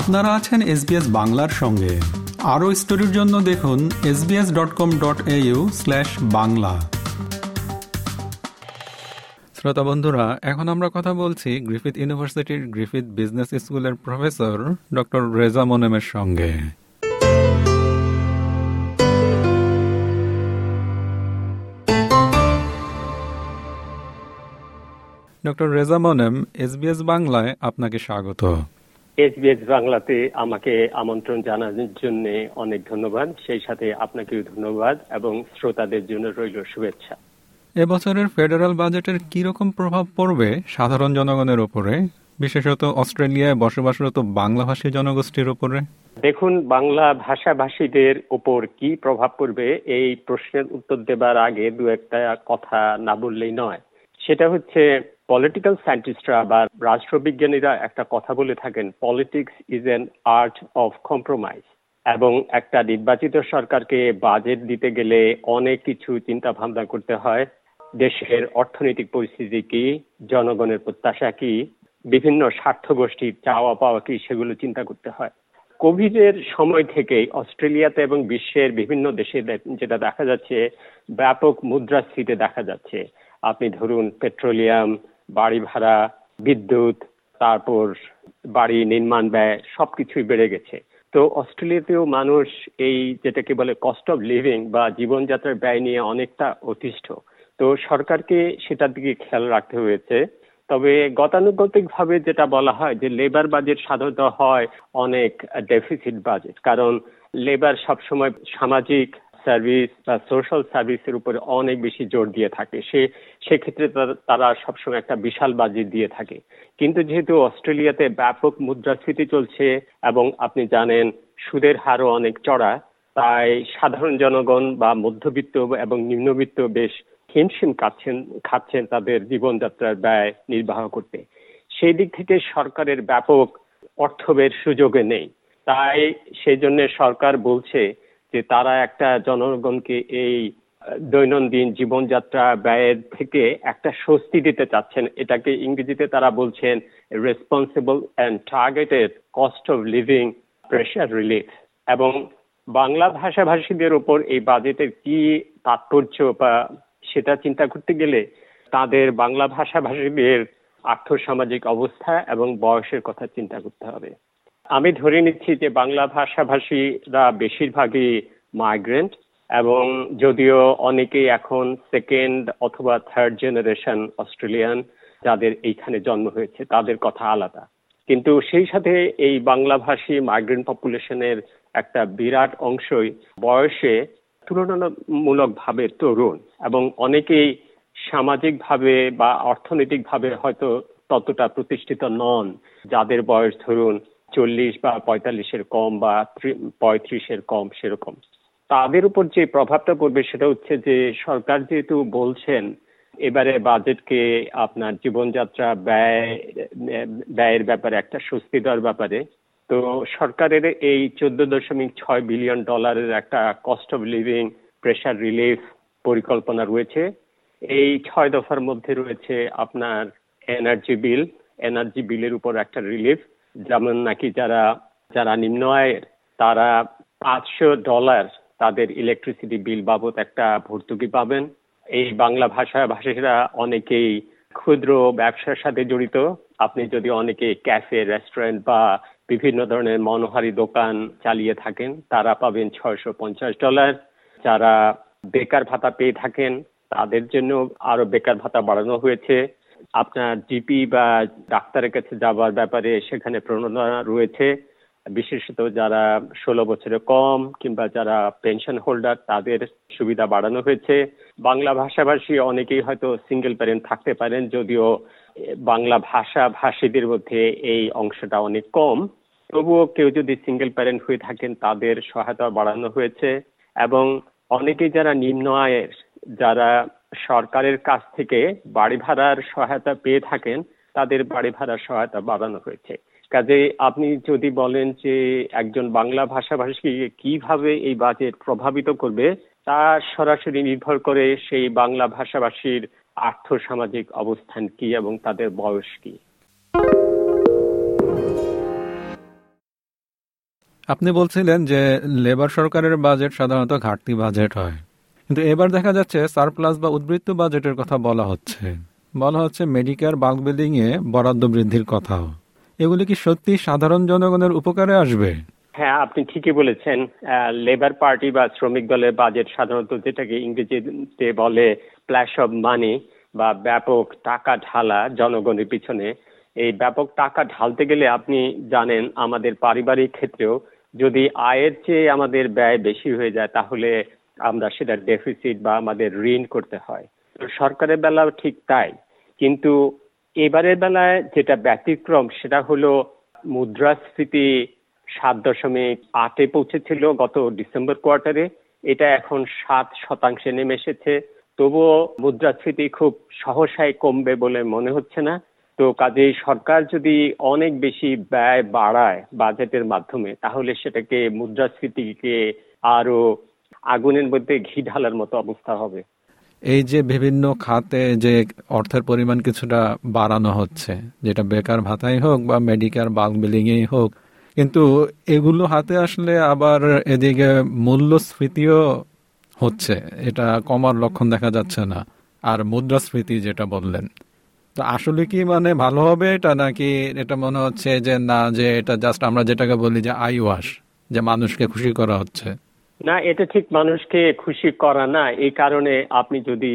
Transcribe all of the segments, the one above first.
আপনারা আছেন এসবিএস বাংলার সঙ্গে। আরও স্টোরির জন্য দেখুন SBS dot com dot Bangla. শ্রোতা বন্ধুরা, এখন আমরা কথা বলছি গ্রিফিথ ইউনিভার্সিটির গ্রিফিথ বিজনেস স্কুলের প্রফেসর ডক্টর রেজা মোনেমের সঙ্গে। ডক্টর রেজা মোনেম এসবিএস বাংলায় আপনাকে স্বাগত। এসবিএস বাংলাতে আমাকে আমন্ত্রণ জানানোর জন্য অনেক ধন্যবাদ। সেই সাথে আপনাকেও ধন্যবাদ এবং শ্রোতাদের জন্য রইল শুভেচ্ছা। এবছরের ফেডারেল বাজেটের কি রকম প্রভাব পড়বে সাধারণ জনগণের উপরে বিশেষত অস্ট্রেলিয়ায় বসবাসরত বাংলাভাষী জনগোষ্ঠীর উপরে দেখুন বাংলা ভাষাভাষীদের উপর কি প্রভাব পড়বে এই প্রশ্নের উত্তর দেবার আগে দু একটা কথা না বললেই নয়। সেটা হচ্ছে পলিটিক্যাল সায়েন্টিস্টরা বা রাষ্ট্রবিজ্ঞানীরা একটা কথা বলে থাকেন politics is an art of compromise এবং একটা নির্বাচিত সরকারকে বাজেট দিতে গেলে অনেক কিছু চিন্তা ভাবনা করতে হয়। দেশের অর্থনৈতিক পরিস্থিতি কি, জনগণের প্রত্যাশা কি, বিভিন্ন স্বার্থ গোষ্ঠীর চাওয়া পাওয়া কি, সেগুলো চিন্তা করতে হয়। কোভিডের সময় থেকেই অস্ট্রেলিয়াতে এবং বিশ্বের বিভিন্ন দেশে যেটা দেখা যাচ্ছে, ব্যাপক মুদ্রাস্ফীতি দেখা যাচ্ছে। আপনি ধরুন, পেট্রোলিয়াম বাড়ি ভাড়া, বিদ্যুৎ, তারপর বাড়ি নির্মাণ ব্যয়, সবকিছুই বেড়ে গেছে। তো অস্ট্রেলিয়াতেও মানুষ এই যেটাকে বলে কস্ট অফ লিভিং বা জীবনযাত্রার ব্যয় নিয়ে অনেকটা অতিষ্ঠ। তো সরকারকে সেটার দিকে খেয়াল রাখতে হয়েছে। তবে গতানুগতিক ভাবে যেটা বলা হয় যে লেবার বাজেট সাধারণত হয় অনেক ডেফিসিট বাজেট কারণ লেবার সবসময় সামাজিক সার্ভিস বা সোশ্যাল সার্ভিসের উপরে অনেক বেশি জোর দিয়ে থাকে। সে, সেক্ষেত্রে তারা সবসময় একটা বিশাল বাজেট দিয়ে থাকে। কিন্তু যেহেতু অস্ট্রেলিয়াতে ব্যাপক মুদ্রাস্ফীতি চলছে এবং আপনি জানেন সুদের হারও অনেক চড়া, তাই সাধারণ জনগণ বা মধ্যবিত্ত এবং নিম্নবিত্ত বেশ হিমশিম খাচ্ছেন খাচ্ছেন তাদের জীবনযাত্রার ব্যয় নির্বাহ করতে। সেই দিক থেকে সরকারের ব্যাপক অর্থবের সুযোগে নেই। তাই সেই জন্য সরকার বলছে যে তারা একটা জনগণকে এই দৈনন্দিন জীবনযাত্রা ব্যয়ের থেকে একটা স্বস্তি দিতে চাচ্ছেন। এটাকে ইংরেজিতে তারা বলছেন responsible and targeted cost of living pressure relief এবং বাংলা ভাষাভাষীদের উপর এই বাজেটের কি তাৎপর্য বা সেটা চিন্তা করতে গেলে তাদের বাংলা ভাষাভাষীদের আর্থসামাজিক অবস্থা এবং বয়সের কথা চিন্তা করতে হবে। আমি ধরে নিচ্ছি যে বাংলা ভাষাভাষীরা বেশিরভাগই মাইগ্রেন্ট এবং যদিও অনেকেই এখন সেকেন্ড অথবা থার্ড জেনারেশন অস্ট্রেলিয়ান যাদের এইখানে জন্ম হয়েছে, তাদের কথা আলাদা। কিন্তু সেই সাথে এই বাংলাভাষী মাইগ্রেন্ট পপুলেশনের একটা বিরাট অংশই বয়সে তুলনামূলকভাবে তরুণ এবং অনেকেই সামাজিকভাবে বা অর্থনৈতিকভাবে হয়তো ততটা প্রতিষ্ঠিত নন। যাদের বয়স ধরুন চল্লিশ বা পঁয়তাল্লিশের কম বা পঁয়ত্রিশের কম সেরকম। তাদের উপর যে প্রভাবটা পড়বে সেটা হচ্ছে যে সরকার যেহেতু বলছেন, এবারে বাজেটকে আপনার জীবনযাত্রা ব্যয়, ব্যয়ের ব্যাপারে একটা স্বস্তি দেওয়ার ব্যাপারে, তো সরকারের এই চোদ্দ দশমিক ছয় বিলিয়ন ডলারের একটা cost of living pressure relief পরিকল্পনা রয়েছে। এই ছয় দফার মধ্যে রয়েছে আপনার এনার্জি বিল এনার্জি বিলের উপর একটা রিলিফ যেমন নাকি যারা যারা নিম্ন আয়ের, তারা পাঁচশো ডলার তাদের ইলেকট্রিসিটি বিল বাবদ একটা ভর্তুকি পাবেন। এই বাংলা ভাষা ভাষীরা অনেকেই ক্ষুদ্র ব্যবসার সাথে জড়িত। আপনি যদি অনেকে ক্যাফে রেস্টুরেন্ট বা বিভিন্ন ধরনের মনোহারি দোকান চালিয়ে থাকেন, তারা পাবেন ছয়শো পঞ্চাশ ডলার। যারা বেকার ভাতা পেয়ে থাকেন, তাদের জন্য আরও বেকার ভাতা বাড়ানো হয়েছে। আপনার জিপি বা ডাক্তারের কাছে যাওয়ার ব্যাপারে সেখানে প্রণোদনা রয়েছে। বিশেষত যারা ষোলো বছরের কম কিংবা যারা পেনশন হোল্ডার তাদের সুবিধা বাড়ানো হয়েছে। বাংলা ভাষাভাষী অনেকেই হয়তো সিঙ্গেল প্যারেন্ট থাকতে পারেন, যদিও বাংলা ভাষা ভাষীদের মধ্যে এই অংশটা অনেক কম। তবুও কেউ যদি সিঙ্গেল প্যারেন্ট হয়ে থাকেন, তাদের সহায়তা বাড়ানো হয়েছে। এবং অনেকেই যারা নিম্ন আয়ের, যারা সরকারের কাছ থেকে বাড়ি ভাড়ার সহায়তা পেয়ে থাকেন, তাদের বাড়ি ভাড়ার সহায়তা বাড়ানো হয়েছে। কাজে আপনি যদি বলেন যে একজন বাংলা ভাষাভাষী কীভাবে এই বাজেট প্রভাবিত করবে, তা সরাসরি নির্ভর করে সেই বাংলা ভাষাভাষীর আর্থ সামাজিক অবস্থান কি এবং তাদের বয়স কি। আপনি বলছিলেন যে লেবার সরকারের বাজেট সাধারণত ঘাটতি বাজেট হয়। কিন্তু এবার দেখা যাচ্ছে সারপ্লাস বা উদ্বৃত্ত বাজেটের কথা বলা হচ্ছে। বলা হচ্ছে মেডিকেয়ার বাল্ক এ বরাদ্দ বৃদ্ধির কথাও। এগুলি কি সত্যি সাধারণ জনগণের উপকারে আসবে? হ্যাঁ আপনি ঠিকই বলেছেন। লেবার পার্টি বা শ্রমিক দলের বাজেট সাধারণত যেটাকে ইংরেজিতে বলে প্ল্যাশ অব মানি বা ব্যাপক টাকা ঢালা জনগণের পিছনে, এই ব্যাপক টাকা ঢালতে গেলে আপনি জানেন আমাদের পারিবারিক ক্ষেত্রেও যদি আয়ের চেয়ে আমাদের ব্যয় বেশি হয়ে যায়, তাহলে আমরা সেটা ডেফিসিট বা আমাদের ঋণ করতে হয়। সরকারের বেলাও ঠিক তাই। কিন্তু এবারের বেলায় যেটা ব্যতিক্রম সেটা হলো মুদ্রাস্ফীতি সাত দশমিক আটে পৌঁছেছিল গত ডিসেম্বর কোয়ার্টারে। এটা এখন সাত শতাংশে নেমে এসেছে। তবুও মুদ্রাস্ফীতি খুব সহসায় কমবে বলে মনে হচ্ছে না। তো কাজেই সরকার যদি অনেক বেশি ব্যয় বাড়ায় বাজেটের মাধ্যমে, তাহলে সেটাকে মুদ্রাস্ফীতিকে আরও আগুনের মধ্যে ঘি ঢালার মতো অবস্থা হবে। এই যে বিভিন্ন খাতে যে অর্থের পরিমাণ কিছুটা বাড়ানো হচ্ছে, যেটা বেকার ভাতাই হোক বা মেডিকেল বাল্ক বিলিং হোক, কিন্তু এগুলো হাতে আসলে আবার এদিকে মূল্যস্ফীতিও হচ্ছে, এটা কমার লক্ষণ দেখা যাচ্ছে না। আর মুদ্রাস্ফীতি যেটা বললেন, তো আসলে কি মানে ভালো হবে এটা, নাকি এটা মনে হচ্ছে যে না, যে এটা জাস্ট আমরা যেটাকে বলি যে আই ওয়াশ, যে মানুষকে খুশি করা হচ্ছে? না, এটা ঠিক মানুষকে খুশি করা না। এই কারণে আপনি যদি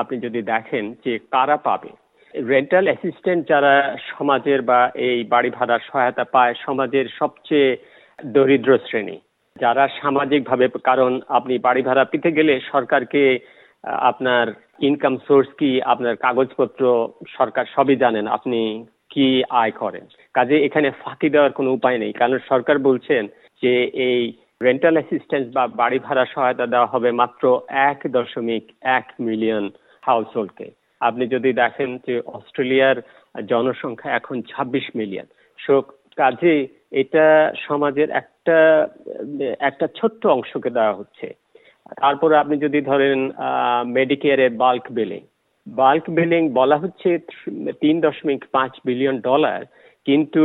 আপনি যদি দেখেন যে কারা পাবে। রেন্টাল অ্যাসিস্ট্যান্ট যারা সমাজের বা এই বাড়ি ভাড়ার সহায়তা পায়, সমাজের সবচেয়ে দরিদ্র শ্রেণি। যারা সামাজিকভাবে, কারণ আপনি বাড়ি ভাড়া পেতে গেলে সরকারকে আপনার ইনকাম সোর্স কি, আপনার কাগজপত্র সরকার সবই জানেন আপনি কি আয় করেন। কাজে এখানে ফাঁকি দেওয়ার কোনো উপায় নেই। কারণ সরকার বলছেন যে এই রেন্টাল অ্যাসিস্ট্যান্স বা বাড়ি ভাড়া সহায়তা দেওয়া হবে মাত্র এক দশমিক এক মিলিয়ন হাউস হোল্ডকে আপনি যদি দেখেন যে অস্ট্রেলিয়ার জনসংখ্যা এখন ২৬ মিলিয়ন, সো কাজে এটা সমাজের একটা একটা ছোট্ট অংশকে দেওয়া হচ্ছে। তারপরে আপনি যদি ধরেন মেডিকেয়ারের বাল্ক বিলিং বাল্ক বিলিং বলা হচ্ছে তিন দশমিক পাঁচ বিলিয়ন ডলার কিন্তু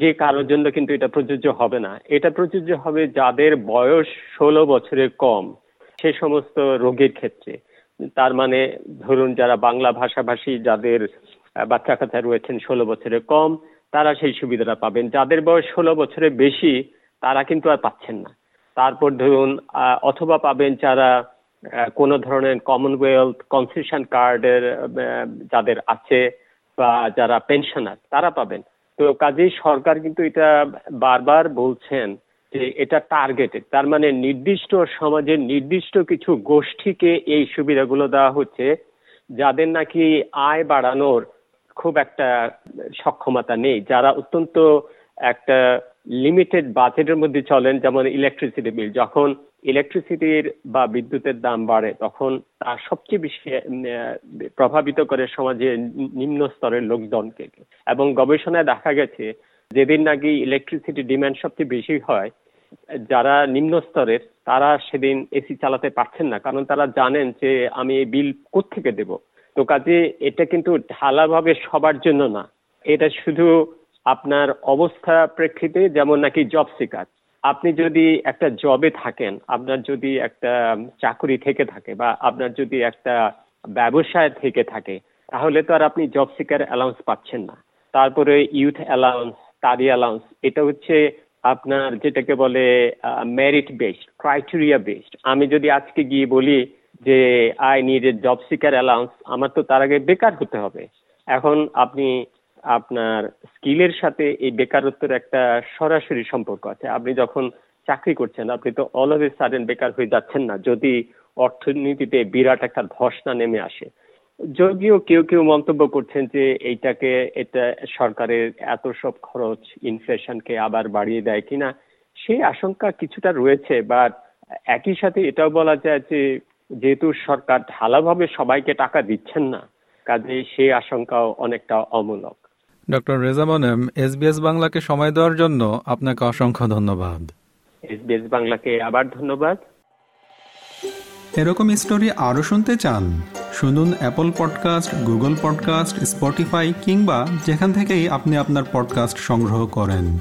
যে কারোর জন্য কিন্তু এটা প্রযোজ্য হবে না। এটা প্রযোজ্য হবে যাদের বয়স ষোলো বছরের কম, সে সমস্ত রোগের ক্ষেত্রে। তার মানে ধরুন যারা বাংলা ভাষাভাষী যাদের বাচ্চা কাচ্চা রয়েছেন ষোলো বছরের কম, তারা সেই সুবিধাটা পাবেন। যাদের বয়স ষোলো বছরের বেশি, তারা কিন্তু আর পাচ্ছেন না। তারপর ধরুন অথবা পাবেন যারা কোনো ধরনের কমনওয়েলথ কনসেশন কার্ডের যাদের আছে বা যারা পেনশনার তারা পাবেন। তো কাজেই সরকার কিন্তু এটা বারবার বলছেন যে এটা টার্গেটেড তার মানে নির্দিষ্ট সমাজের নির্দিষ্ট কিছু গোষ্ঠীকে এই সুবিধাগুলো দেওয়া হচ্ছে যাদের নাকি আয় বাড়ানোর খুব একটা সক্ষমতা নেই, যারা অত্যন্ত একটা লিমিটেড বাজেটের মধ্যে চলেন, যেমন ইলেকট্রিসিটি বিল যখন ইলেকট্রিসিটির বা বিদ্যুতের দাম বাড়ে, তখন তার সবচেয়ে বেশি প্রভাবিত করে সমাজে নিম্ন স্তরের লোকজনকে। এবং গবেষণায় দেখা গেছে, যেদিন নাকি ইলেকট্রিসিটি ডিমান্ড সবচেয়ে বেশি হয়, যারা নিম্ন স্তরের, তারা সেদিন এসি চালাতে পারছেন না, কারণ তারা জানেন যে আমি এই বিল কোথেকে দেব। তো কাজে এটা কিন্তু ঢালাভাবে সবার জন্য না। এটা শুধু আপনার অবস্থা প্রেক্ষিতে, যেমন নাকি জব সিকার আপনি যদি একটা জবে থাকেন, আপনার যদি একটা চাকরি থেকে থাকে বা আপনার যদি একটা ব্যবসায় থেকে থাকে, তাহলে তো আর আপনি জব সিকার অ্যালাউন্স পাচ্ছেন না। তারপরে ইউথ অ্যালাউন্স স্টাডি অ্যালাউন্স এটা হচ্ছে আপনার যেটাকে বলে মেরিট বেসড ক্রাইটেরিয়া বেসড আমি যদি আজকে গিয়ে বলি যে I need a job seeker allowance আমার তো তার আগে বেকার হতে হবে। এখন আপনি আপনার স্কিলের সাথে এই বেকারত্বের একটা সরাসরি সম্পর্ক আছে। আপনি যখন চাকরি করছেন, আপনি তো অল অফ এ সাডেন বেকার হয়ে যাচ্ছেন না। যদি অর্থনীতিতে বিরাট একটা ধস না নেমে আসে, যদিও কেউ কেউ মন্তব্য করছেন যে এইটাকে, এটা সরকারের এত সব খরচ ইনফ্লেশনকে আবার বাড়িয়ে দেয় কিনা, সেই আশঙ্কা কিছুটা রয়েছে। বা একই সাথে এটাও বলা যায় যে, যেহেতু সরকার ঢালাভাবে সবাইকে টাকা দিচ্ছেন না কাজে সেই আশঙ্কাও অনেকটা অমূলক। ডক্টর রেজা মনেম এসবিএস বাংলাকে সময় দেওয়ার জন্য আপনাকে অসংখ্য ধন্যবাদ। এসবিএস বাংলাকে আবার ধন্যবাদ। এরকম স্টোরি আরও শুনতে চান শুনুন Apple podcast Google podcast Spotify কিংবা যেখান থেকেই আপনি আপনার পডকাস্ট সংগ্রহ করেন।